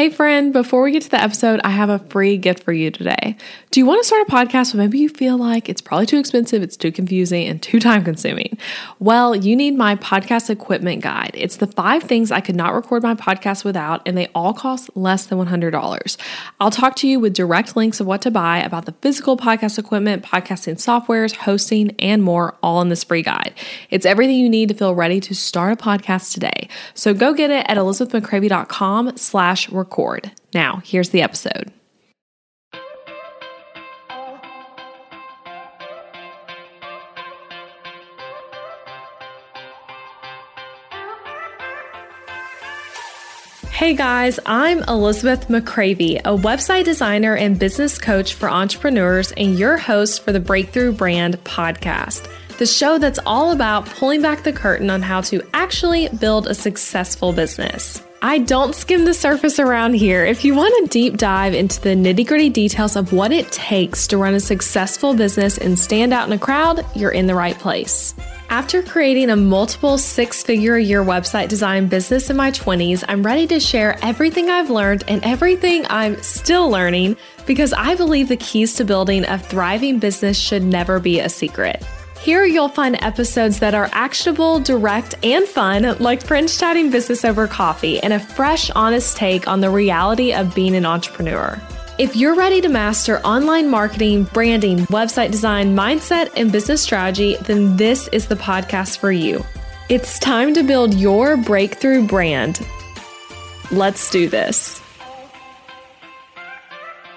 Hey, friend, before we get to the episode, I have a free gift for you today. Do you want to start a podcast, but maybe you feel like it's probably too expensive, it's too confusing, and too time consuming? Well, you need my podcast equipment guide. It's the five things I could not record my podcast without, and they all cost less than $100. I'll talk to you with direct links of what to buy about the physical podcast equipment, podcasting softwares, hosting, and more, all in this free guide. It's everything you need to feel ready to start a podcast today. So go get it at elizabethmccravy.com slash record. Now, here's the episode. Hey guys, I'm Elizabeth McCravy, a website designer and business coach for entrepreneurs, and your host for the Breakthrough Brand podcast, the show that's all about pulling back the curtain on how to actually build a successful business. I don't skim the surface around here. If you want a deep dive into the nitty gritty details of what it takes to run a successful business and stand out in a crowd, you're in the right place. After creating a multiple six figure a year website design business in my 20s, I'm ready to share everything I've learned and everything I'm still learning because I believe the keys to building a thriving business should never be a secret. Here you'll find episodes that are actionable, direct, and fun, like friends chatting business over coffee, and a fresh, honest take on the reality of being an entrepreneur. If you're ready to master online marketing, branding, website design, mindset, and business strategy, then this is the podcast for you. It's time to build your breakthrough brand. Let's do this.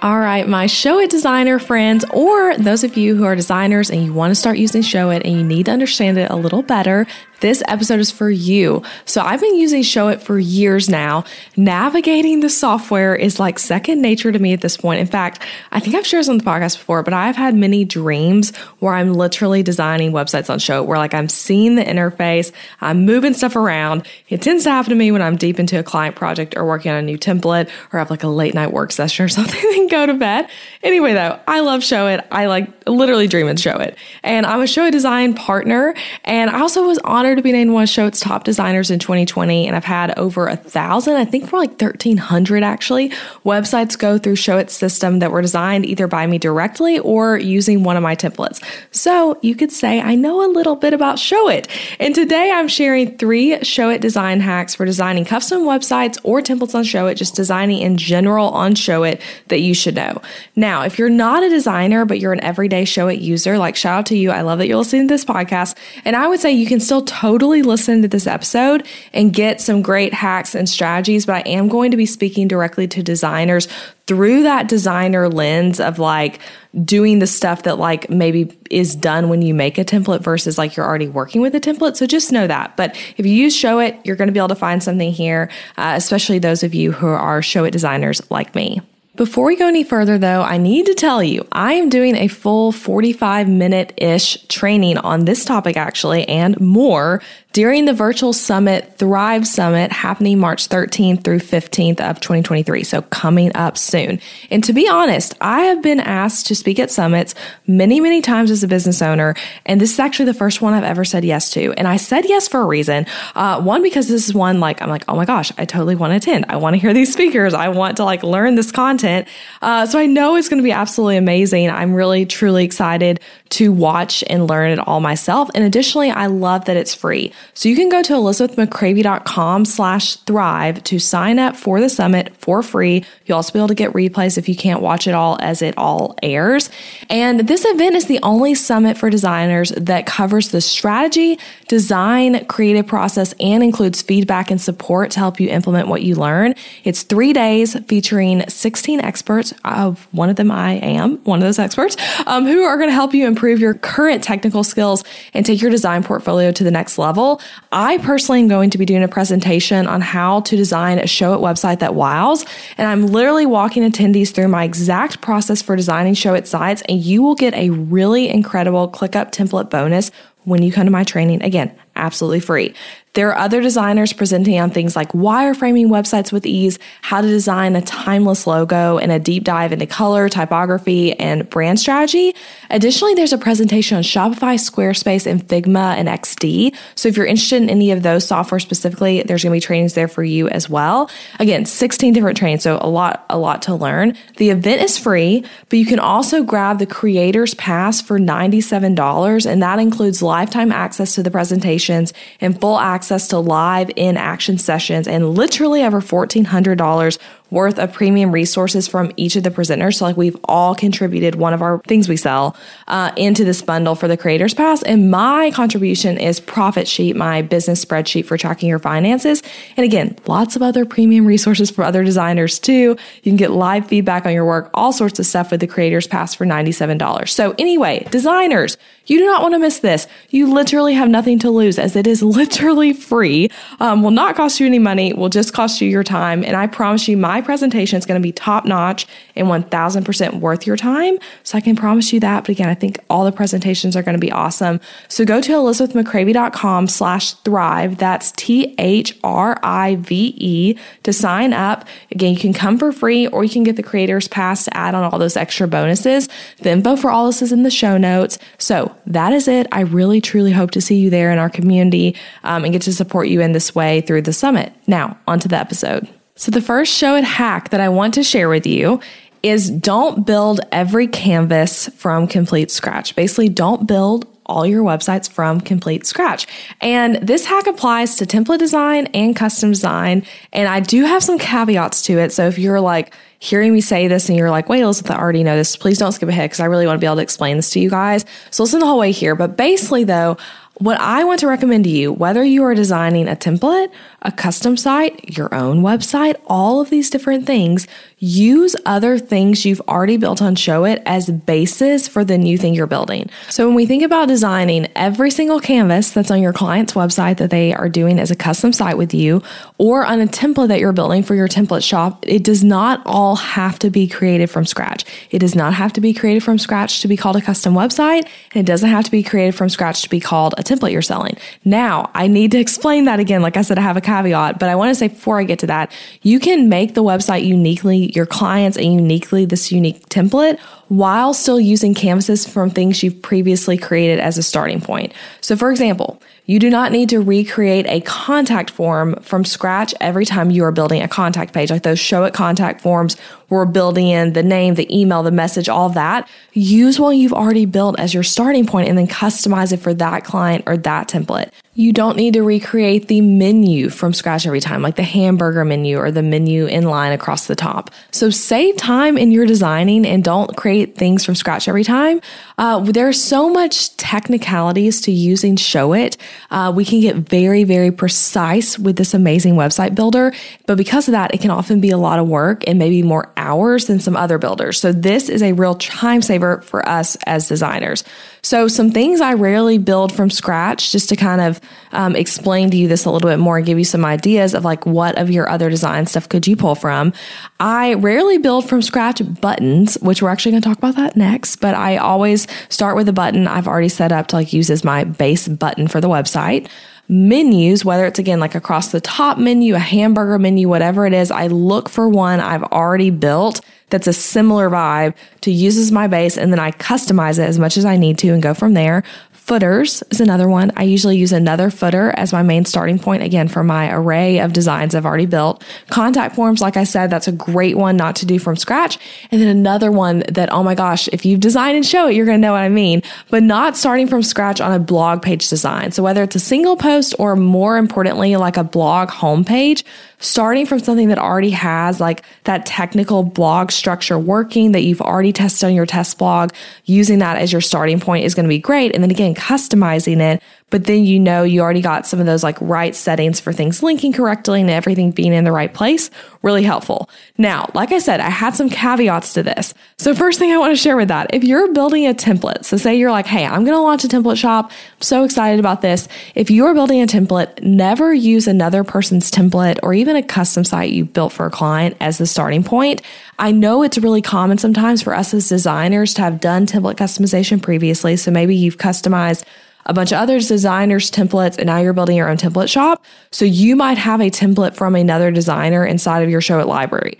All right, my Showit designer friends, or those of you who are designers and you want to start using Showit and you need to understand it a little better, this episode is for you. So I've been using Showit for years now. Navigating the software is like second nature to me at this point. In fact, I think I've shared this on the podcast before, but I've had many dreams where I'm literally designing websites on Showit, where like I'm seeing the interface, I'm moving stuff around. It tends to happen to me when I'm deep into a client project or working on a new template or have like a late night work session or something, then go to bed. Anyway, though, I love Showit. I like literally dream and Showit. And I'm a Showit design partner. And I also was honored honored to be named one of Showit's top designers in 2020, and I've had over a thousand, I think more like 1,300 actually, websites go through Show Showit's system that were designed either by me directly or using one of my templates. So you could say I know a little bit about Showit. And today I'm sharing three Showit design hacks for designing custom websites or templates on Showit, just designing in general on Showit that you should know. Now, if you're not a designer, but you're an everyday Showit user, like shout out to you. I love that you're listening to this podcast. And I would say you can still totally listen to this episode and get some great hacks and strategies, but I am going to be speaking directly to designers through that designer lens of like doing the stuff that like maybe is done when you make a template versus like you're already working with a template. So just know that. But if you use Showit, you're going to be able to find something here, uh, especially those of you who are Showit designers like me. Before we go any further, though, I need to tell you I am doing a full 45 minute ish training on this topic, actually, and more during the virtual summit, Thrive Summit, happening March 13th through 15th of 2023. So coming up soon. And to be honest, I have been asked to speak at summits many, many times as a business owner. And this is actually the first one I've ever said yes to. And I said yes for a reason. Uh, one, because this is one like, I'm like, oh my gosh, I totally want to attend. I want to hear these speakers. I want to like learn this content. Uh, so I know it's going to be absolutely amazing. I'm really, truly excited to watch and learn it all myself. And additionally, I love that it's free. So you can go to elizabethmccravy.com slash thrive to sign up for the summit for free. You'll also be able to get replays if you can't watch it all as it all airs. And this event is the only summit for designers that covers the strategy, design, creative process, and includes feedback and support to help you implement what you learn. It's three days featuring 16 experts. Of one of them, I am one of those experts um, who are going to help you improve your current technical skills and take your design portfolio to the next level. I personally am going to be doing a presentation on how to design a show Showit website that wows. And I'm literally walking attendees through my exact process for designing show Showit sites. And you will get a really incredible ClickUp template bonus when you come to my training. Again, absolutely free. There are other designers presenting on things like wireframing websites with ease, how to design a timeless logo, and a deep dive into color, typography, and brand strategy. Additionally, there's a presentation on Shopify, Squarespace, and Figma and XD. So if you're interested in any of those software specifically, there's going to be trainings there for you as well. Again, 16 different trainings, so a lot, a lot to learn. The event is free, but you can also grab the creator's pass for $97, and that includes lifetime access to the presentations and full access access to live in action sessions and literally over $1,400 worth of premium resources from each of the presenters. So, like, we've all contributed one of our things we sell uh, into this bundle for the Creators Pass. And my contribution is Profit Sheet, my business spreadsheet for tracking your finances. And again, lots of other premium resources for other designers too. You can get live feedback on your work, all sorts of stuff with the Creators Pass for $97. So, anyway, designers, you do not want to miss this. You literally have nothing to lose as it is literally free, um, will not cost you any money, will just cost you your time. And I promise you, my presentation is going to be top notch and 1000% worth your time. So I can promise you that. But again, I think all the presentations are going to be awesome. So go to elizabethmccravy.com slash thrive. That's T H R I V E to sign up. Again, you can come for free or you can get the creators pass to add on all those extra bonuses. The info for all this is in the show notes. So that is it. I really, truly hope to see you there in our community um, and get to support you in this way through the summit. Now, onto the episode. So, the first Showit hack that I want to share with you is don't build every canvas from complete scratch. Basically, don't build all your websites from complete scratch. And this hack applies to template design and custom design. And I do have some caveats to it. So if you're like, hearing me say this and you're like, wait, Elizabeth, I already know this. Please don't skip ahead because I really want to be able to explain this to you guys. So listen the whole way here. But basically, though, what I want to recommend to you, whether you are designing a template, a custom site, your own website, all of these different things, use other things you've already built on Showit as basis for the new thing you're building. So when we think about designing every single canvas that's on your client's website that they are doing as a custom site with you or on a template that you're building for your template shop, it does not all have to be created from scratch. It does not have to be created from scratch to be called a custom website, and it doesn't have to be created from scratch to be called a template you're selling. Now, I need to explain that again. Like I said, I have a caveat, but I want to say before I get to that, you can make the website uniquely your clients and uniquely this unique template while still using canvases from things you've previously created as a starting point. So for example, you do not need to recreate a contact form from scratch every time you are building a contact page, like those Showit contact forms. We're building in the name, the email, the message, all that. Use what you've already built as your starting point and then customize it for that client or that template. You don't need to recreate the menu from scratch every time, like the hamburger menu or the menu in line across the top. So save time in your designing and don't create things from scratch every time. Uh, there's so much technicalities to using Showit. Uh, we can get very, very precise with this amazing website builder, but because of that, it can often be a lot of work and maybe more hours than some other builders. So this is a real time saver for us as designers. So some things I rarely build from scratch just to kind of um, explain to you this a little bit more and give you some ideas of like what of your other design stuff could you pull from. I rarely build from scratch buttons, which we're actually going to talk about that next, but I always start with a button I've already set up to like use as my base button for the website menus, whether it's again like across the top menu, a hamburger menu, whatever it is, I look for one I've already built that's a similar vibe to use as my base and then I customize it as much as I need to and go from there. Footers is another one. I usually use another footer as my main starting point again for my array of designs I've already built. Contact forms, like I said, that's a great one not to do from scratch. And then another one that, oh my gosh, if you design and Showit, you're going to know what I mean, but not starting from scratch on a blog page design. So whether it's a single post or more importantly, like a blog homepage, starting from something that already has like that technical blog structure working that you've already tested on your test blog, using that as your starting point is going to be great. And then again, customizing it but then you know you already got some of those like right settings for things linking correctly and everything being in the right place. Really helpful. Now, like I said, I had some caveats to this. So first thing I want to share with that, if you're building a template, so say you're like, Hey, I'm going to launch a template shop. I'm so excited about this. If you're building a template, never use another person's template or even a custom site you built for a client as the starting point. I know it's really common sometimes for us as designers to have done template customization previously. So maybe you've customized a bunch of other designers' templates, and now you're building your own template shop. So you might have a template from another designer inside of your Showit library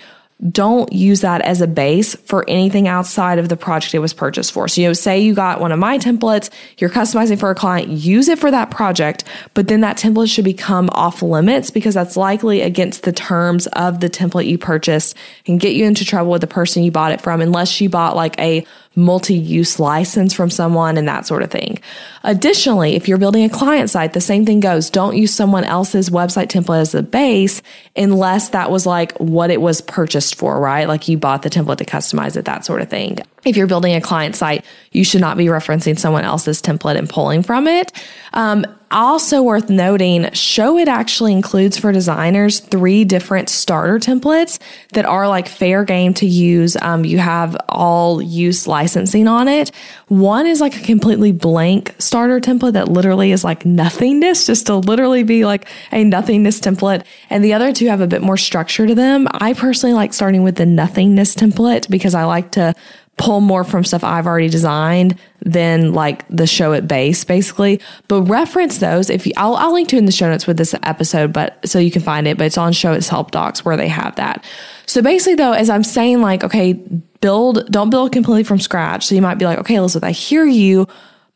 don't use that as a base for anything outside of the project it was purchased for. So, you know, say you got one of my templates, you're customizing for a client, use it for that project, but then that template should become off limits because that's likely against the terms of the template you purchased and get you into trouble with the person you bought it from unless you bought like a multi use license from someone and that sort of thing. Additionally, if you're building a client site, the same thing goes. Don't use someone else's website template as a base unless that was like what it was purchased for, right? Like you bought the template to customize it, that sort of thing. If you're building a client site, you should not be referencing someone else's template and pulling from it. Um, also worth noting, Showit actually includes for designers three different starter templates that are like fair game to use. Um, you have all use licensing on it. One is like a completely blank starter template that literally is like nothingness, just to literally be like a nothingness template. And the other two have a bit more structure to them. I personally like starting with the nothingness template because I like to pull more from stuff I've already designed than like the Showit base basically. But reference those if you, I'll, I'll link to in the show notes with this episode, but so you can find it, but it's on Showit's help docs where they have that. So basically though, as I'm saying like, okay, build, don't build completely from scratch. So you might be like, okay, Elizabeth, I hear you.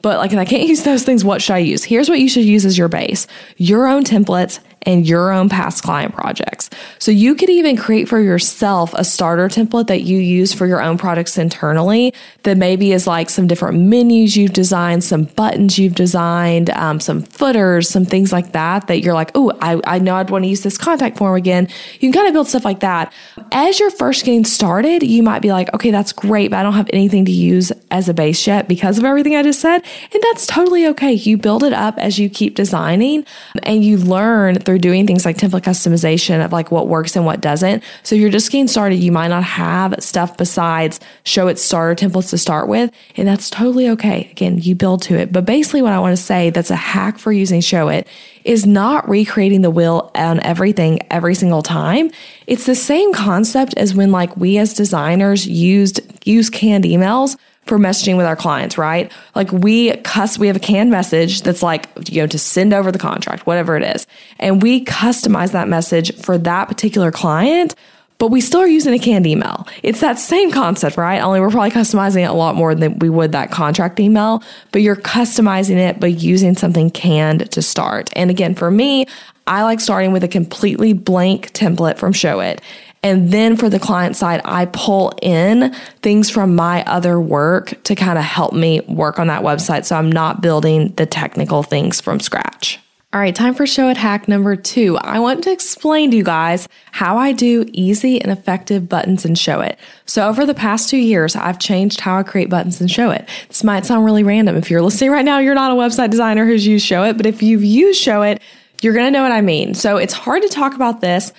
But like, if I can't use those things, what should I use? Here's what you should use as your base your own templates and your own past client projects. So you could even create for yourself a starter template that you use for your own products internally that maybe is like some different menus you've designed, some buttons you've designed, um, some footers, some things like that that you're like, oh, I, I know I'd want to use this contact form again. You can kind of build stuff like that. As you're first getting started, you might be like, okay, that's great, but I don't have anything to use as a base yet because of everything I just said. And that's totally okay. You build it up as you keep designing and you learn through doing things like template customization of like what works and what doesn't. So you're just getting started. You might not have stuff besides Showit starter templates to start with. And that's totally okay. Again, you build to it. But basically what I want to say that's a hack for using Showit is not recreating the wheel on everything every single time. It's the same concept as when like we as designers used use canned emails for messaging with our clients, right? Like we cuss, we have a canned message that's like, you know, to send over the contract, whatever it is. And we customize that message for that particular client, but we still are using a canned email. It's that same concept, right? Only we're probably customizing it a lot more than we would that contract email, but you're customizing it by using something canned to start. And again, for me, I like starting with a completely blank template from Showit and then for the client side, I pull in things from my other work to kind of help me work on that website. So I'm not building the technical things from scratch. All right, time for show Showit hack number two. I want to explain to you guys how I do easy and effective buttons in Showit. So over the past two years, I've changed how I create buttons in Showit. This might sound really random. If you're listening right now, you're not a website designer who's used Showit, but if you've used Showit, you're going to know what I mean. So it's hard to talk about this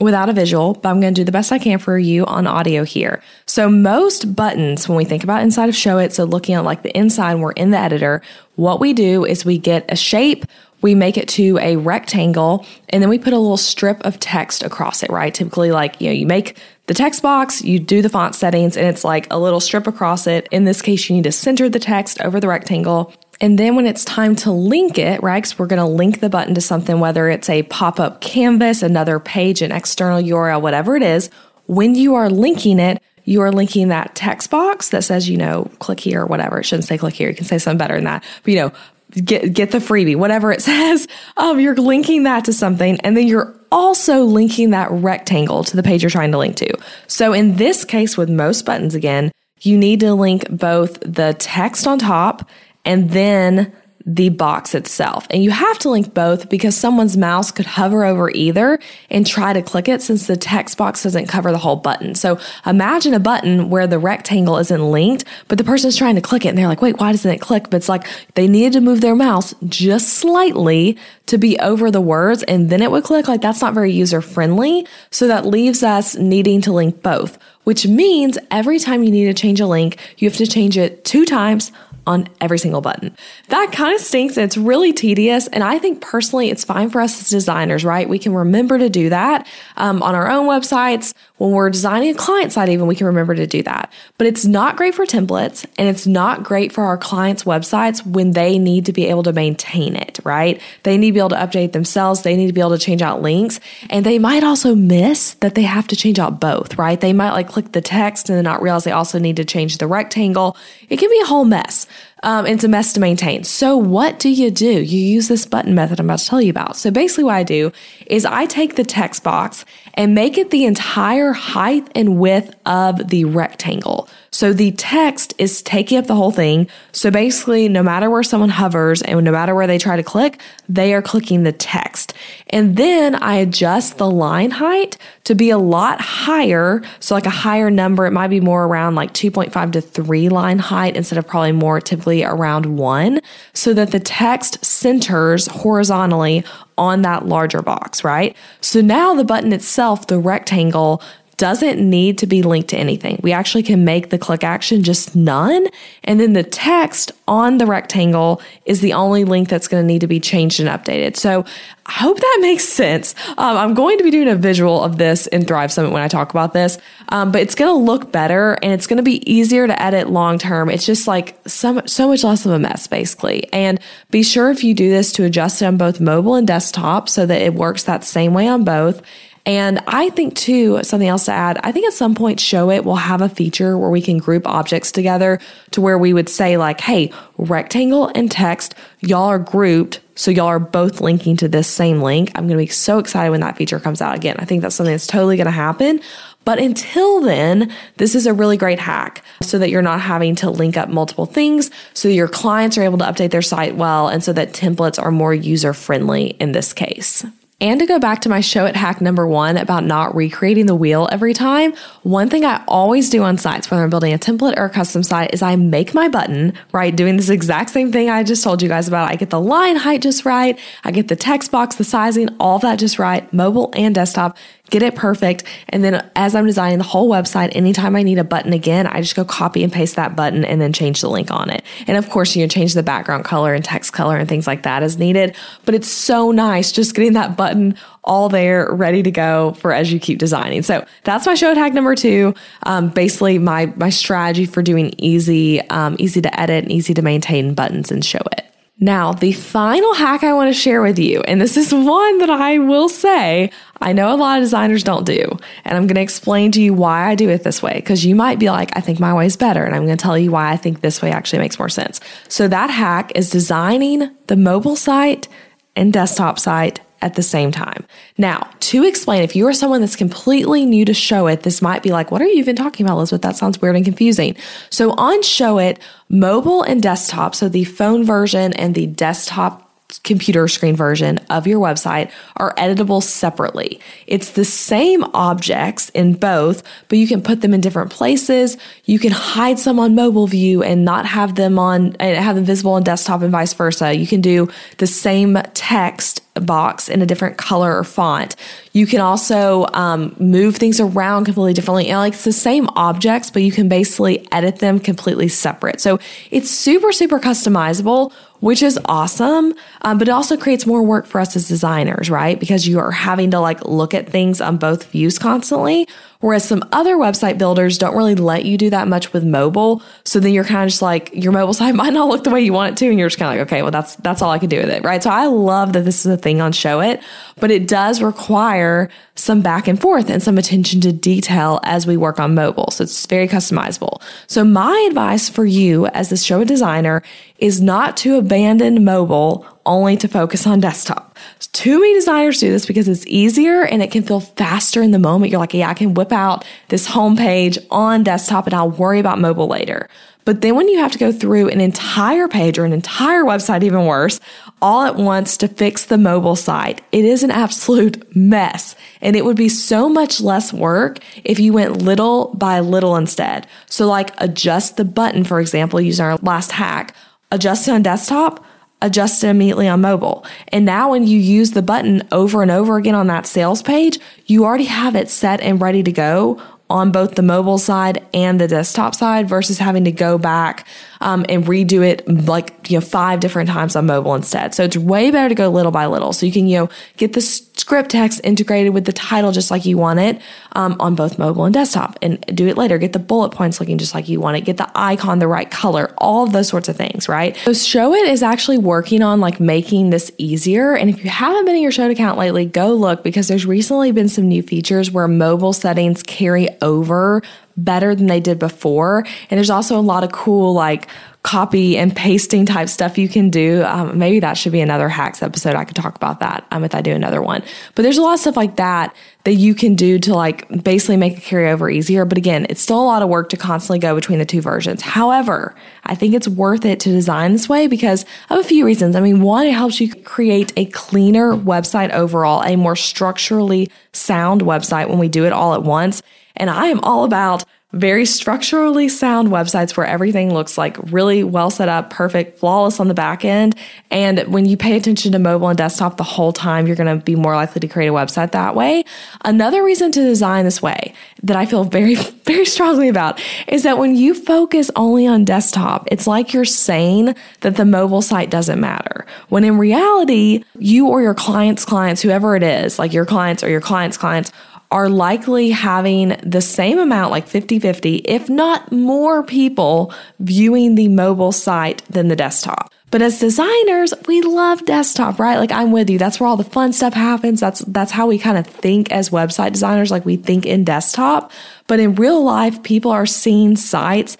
without a visual, but I'm going to do the best I can for you on audio here. So most buttons, when we think about inside of Showit, so looking at like the inside, we're in the editor, what we do is we get a shape, we make it to a rectangle, and then we put a little strip of text across it, right? Typically like, you know, you make the text box, you do the font settings, and it's like a little strip across it. In this case, you need to center the text over the rectangle. And then when it's time to link it, right? Because we're going to link the button to something, whether it's a pop up canvas, another page, an external URL, whatever it is. When you are linking it, you are linking that text box that says, you know, click here or whatever. It shouldn't say click here. You can say something better than that. But, you know, get, get the freebie, whatever it says. Um, you're linking that to something and then you're also linking that rectangle to the page you're trying to link to. So in this case, with most buttons again, you need to link both the text on top and then the box itself. And you have to link both because someone's mouse could hover over either and try to click it since the text box doesn't cover the whole button. So imagine a button where the rectangle isn't linked, but the person's trying to click it and they're like, wait, why doesn't it click? But it's like they needed to move their mouse just slightly to be over the words and then it would click. Like that's not very user friendly. So that leaves us needing to link both, which means every time you need to change a link, you have to change it two times on every single button. That kind of stinks. It's really tedious. And I think personally, it's fine for us as designers, right? We can remember to do that um, on our own websites when we're designing a client side, even we can remember to do that. But it's not great for templates and it's not great for our clients' websites when they need to be able to maintain it, right? They need to be able to update themselves. They need to be able to change out links. And they might also miss that they have to change out both, right? They might like click the text and then not realize they also need to change the rectangle. It can be a whole mess. Um, it's a mess to maintain. So, what do you do? You use this button method I'm about to tell you about. So, basically, what I do is I take the text box and make it the entire height and width of the rectangle. So the text is taking up the whole thing. So basically, no matter where someone hovers and no matter where they try to click, they are clicking the text. And then I adjust the line height to be a lot higher. So like a higher number, it might be more around like 2.5 to 3 line height instead of probably more typically around 1 so that the text centers horizontally on that larger box, right? So now the button itself, the rectangle, doesn't need to be linked to anything. We actually can make the click action just none. And then the text on the rectangle is the only link that's going to need to be changed and updated. So I hope that makes sense. Um, I'm going to be doing a visual of this in Thrive Summit when I talk about this, um, but it's going to look better and it's going to be easier to edit long term. It's just like so, so much less of a mess, basically. And be sure if you do this to adjust it on both mobile and desktop so that it works that same way on both. And I think too, something else to add, I think at some point Showit will have a feature where we can group objects together to where we would say like, hey, rectangle and text, y'all are grouped. So y'all are both linking to this same link. I'm going to be so excited when that feature comes out again. I think that's something that's totally going to happen. But until then, this is a really great hack so that you're not having to link up multiple things, so your clients are able to update their site well, and so that templates are more user friendly in this case. And to go back to my Showit hack number one about not recreating the wheel every time, one thing I always do on sites, whether I'm building a template or a custom site, is I make my button, right? Doing this exact same thing I just told you guys about. I get the line height just right. I get the text box, the sizing, all that just right, mobile and desktop get it perfect. And then as I'm designing the whole website, anytime I need a button again, I just go copy and paste that button and then change the link on it. And of course, you know, change the background color and text color and things like that as needed. But it's so nice just getting that button all there ready to go for as you keep designing. So that's my show hack number two. Um, basically my, my strategy for doing easy, um, easy to edit and easy to maintain buttons and Showit. Now, the final hack I want to share with you, and this is one that I will say I know a lot of designers don't do, and I'm going to explain to you why I do it this way because you might be like, I think my way is better, and I'm going to tell you why I think this way actually makes more sense. So, that hack is designing the mobile site and desktop site at the same time. Now, to explain, if you are someone that's completely new to Showit, this might be like, what are you even talking about, Elizabeth? That sounds weird and confusing. So on Showit, mobile and desktop, so the phone version and the desktop computer screen version of your website are editable separately. It's the same objects in both, but you can put them in different places. You can hide some on mobile view and not have them on and have them visible on desktop and vice versa. You can do the same text box in a different color or font. You can also um, move things around completely differently. Like it's the same objects, but you can basically edit them completely separate. So it's super, super customizable which is awesome. Um, but it also creates more work for us as designers, right? Because you are having to like look at things on both views constantly. Whereas some other website builders don't really let you do that much with mobile. So then you're kind of just like, your mobile site might not look the way you want it to. And you're just kind of like, okay, well, that's, that's all I can do with it. Right. So I love that this is a thing on Showit, but it does require some back and forth and some attention to detail as we work on mobile. So it's very customizable. So my advice for you as the Showit designer is not to abandon mobile only to focus on desktop. Too many designers do this because it's easier and it can feel faster in the moment. You're like, yeah, I can whip out this homepage on desktop and I'll worry about mobile later. But then when you have to go through an entire page or an entire website, even worse, all at once to fix the mobile site, it is an absolute mess. And it would be so much less work if you went little by little instead. So like adjust the button, for example, using our last hack, adjust it on desktop, adjust it immediately on mobile. And now when you use the button over and over again on that sales page, you already have it set and ready to go on both the mobile side and the desktop side versus having to go back um, and redo it like, you know, five different times on mobile instead. So it's way better to go little by little. So you can, you know, get the script text integrated with the title just like you want it um, on both mobile and desktop and do it later. Get the bullet points looking just like you want it. Get the icon the right color, all of those sorts of things, right? So Showit is actually working on like making this easier. And if you haven't been in your Showit account lately, go look because there's recently been some new features where mobile settings carry over better than they did before. And there's also a lot of cool like copy and pasting type stuff you can do. Um, maybe that should be another hacks episode. I could talk about that um, if I do another one. But there's a lot of stuff like that that you can do to like basically make a carryover easier. But again, it's still a lot of work to constantly go between the two versions. However, I think it's worth it to design this way because of a few reasons. I mean, one, it helps you create a cleaner website overall, a more structurally sound website when we do it all at once. And I am all about very structurally sound websites where everything looks like really well set up, perfect, flawless on the back end. And when you pay attention to mobile and desktop the whole time, you're going to be more likely to create a website that way. Another reason to design this way that I feel very, very strongly about is that when you focus only on desktop, it's like you're saying that the mobile site doesn't matter. When in reality, you or your client's clients, whoever it is, like your clients or your client's clients, are likely having the same amount, like 50 50, if not more people viewing the mobile site than the desktop. But as designers, we love desktop, right? Like I'm with you. That's where all the fun stuff happens. That's that's how we kind of think as website designers, like we think in desktop. But in real life, people are seeing sites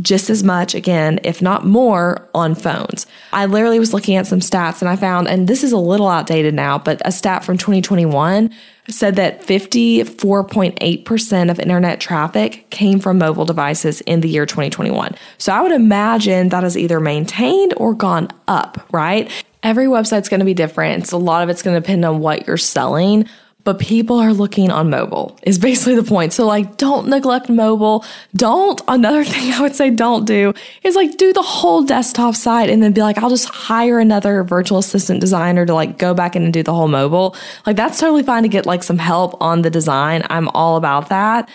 just as much again, if not more, on phones. I literally was looking at some stats and I found, and this is a little outdated now, but a stat from 2021 said that 54.8% of internet traffic came from mobile devices in the year 2021. So I would imagine that has either maintained or gone up, right? Every website's going to be different. So a lot of it's going to depend on what you're selling but people are looking on mobile is basically the point. So like don't neglect mobile. Don't another thing I would say don't do is like do the whole desktop site and then be like I'll just hire another virtual assistant designer to like go back in and do the whole mobile. Like that's totally fine to get like some help on the design. I'm all about that.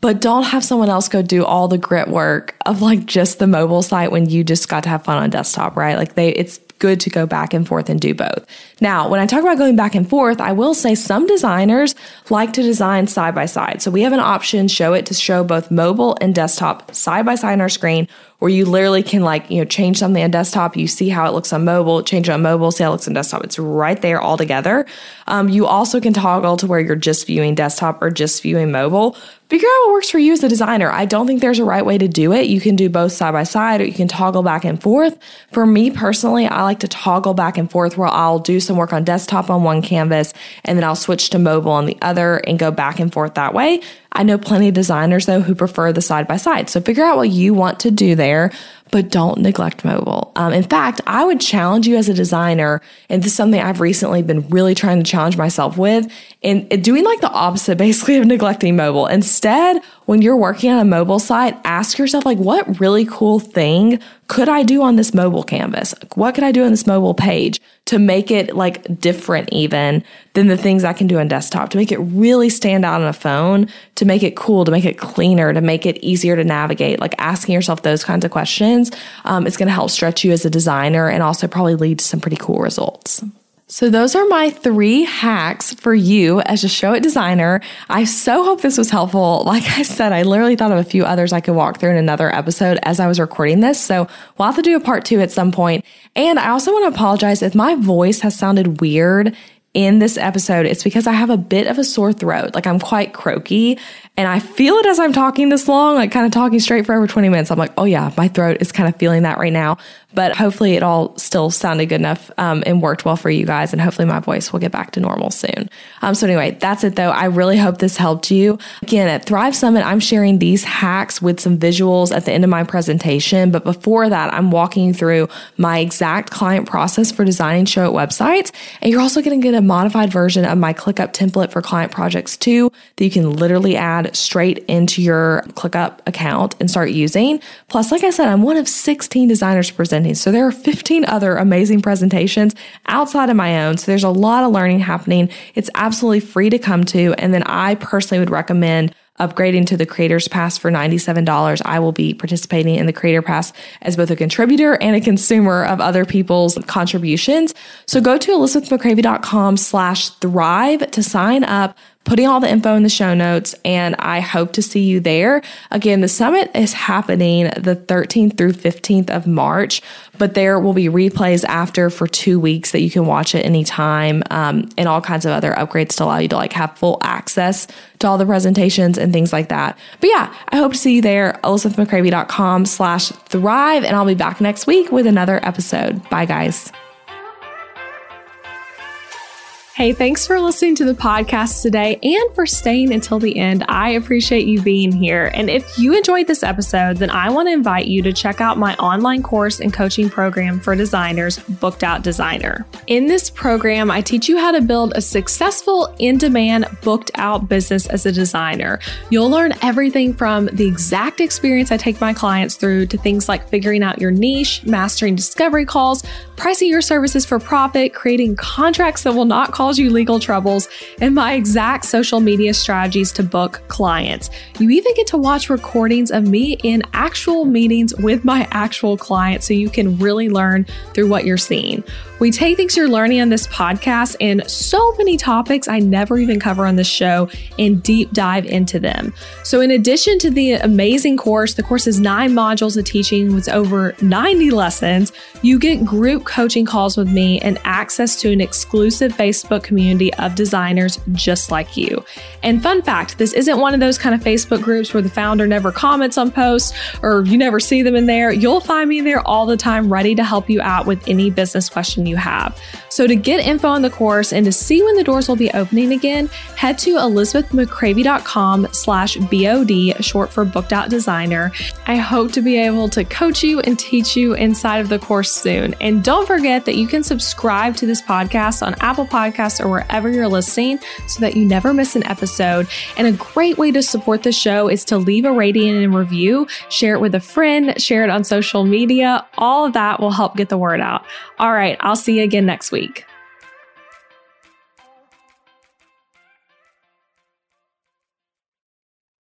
But don't have someone else go do all the grit work of like just the mobile site when you just got to have fun on desktop, right? Like they it's good to go back and forth and do both. Now, when I talk about going back and forth, I will say some designers like to design side by side. So we have an option, Showit to show both mobile and desktop side by side on our screen where you literally can like, you know, change something on desktop. You see how it looks on mobile, change it on mobile, see how it looks on desktop. It's right there all together. Um, you also can toggle to where you're just viewing desktop or just viewing mobile. Figure out what works for you as a designer. I don't think there's a right way to do it. You can do both side by side or you can toggle back and forth. For me personally, I like to toggle back and forth where I'll do some work on desktop on one canvas and then I'll switch to mobile on the other and go back and forth that way. I know plenty of designers though who prefer the side by side. So figure out what you want to do there but don't neglect mobile. Um, in fact, I would challenge you as a designer, and this is something I've recently been really trying to challenge myself with, and doing like the opposite basically of neglecting mobile. Instead, when you're working on a mobile site, ask yourself like, what really cool thing could I do on this mobile canvas? What could I do on this mobile page to make it like different even than the things I can do on desktop to make it really stand out on a phone, to make it cool, to make it cleaner, to make it easier to navigate? Like asking yourself those kinds of questions um, is going to help stretch you as a designer and also probably lead to some pretty cool results. So those are my three hacks for you as a show Showit designer. I so hope this was helpful. Like I said, I literally thought of a few others I could walk through in another episode as I was recording this. So we'll have to do a part two at some point. And I also want to apologize if my voice has sounded weird in this episode, it's because I have a bit of a sore throat. Like I'm quite croaky and I feel it as I'm talking this long, like kind of talking straight for over 20 minutes. I'm like, oh yeah, my throat is kind of feeling that right now. But hopefully it all still sounded good enough um, and worked well for you guys. And hopefully my voice will get back to normal soon. Um, so anyway, that's it though. I really hope this helped you. Again, at Thrive Summit, I'm sharing these hacks with some visuals at the end of my presentation. But before that, I'm walking through my exact client process for designing Showit websites. And you're also going to get a modified version of my ClickUp template for client projects too that you can literally add straight into your ClickUp account and start using. Plus, like I said, I'm one of 16 designers presenting. So there are 15 other amazing presentations outside of my own. So there's a lot of learning happening. It's absolutely free to come to. And then I personally would recommend upgrading to the Creators Pass for $97. I will be participating in the Creator Pass as both a contributor and a consumer of other people's contributions. So go to elizabethmccravy.com slash thrive to sign up putting all the info in the show notes, and I hope to see you there. Again, the summit is happening the 13th through 15th of March, but there will be replays after for two weeks that you can watch at any time, um, and all kinds of other upgrades to allow you to like have full access to all the presentations and things like that. But yeah, I hope to see you there, elizabethmccravy.com slash thrive, and I'll be back next week with another episode. Bye, guys. Hey, thanks for listening to the podcast today and for staying until the end. I appreciate you being here. And if you enjoyed this episode, then I want to invite you to check out my online course and coaching program for designers, Booked Out Designer. In this program, I teach you how to build a successful in demand, booked out business as a designer. You'll learn everything from the exact experience I take my clients through to things like figuring out your niche, mastering discovery calls, pricing your services for profit, creating contracts that will not cause you legal troubles, and my exact social media strategies to book clients. You even get to watch recordings of me in actual meetings with my actual clients so you can really learn through what you're seeing. We take things you're learning on this podcast and so many topics I never even cover on this show and deep dive into them. So, in addition to the amazing course, the course is nine modules of teaching with over 90 lessons. You get group coaching calls with me and access to an exclusive Facebook community of designers just like you. And fun fact this isn't one of those kind of Facebook groups where the founder never comments on posts or you never see them in there. You'll find me there all the time, ready to help you out with any business question you have. So to get info on the course and to see when the doors will be opening again, head to elizabethmccravy.com slash BOD, short for booked out designer. I hope to be able to coach you and teach you inside of the course soon. And don't forget that you can subscribe to this podcast on Apple Podcasts or wherever you're listening so that you never miss an episode. And a great way to support the show is to leave a rating and review, share it with a friend, share it on social media. All of that will help get the word out. All right, I'll see you again next week.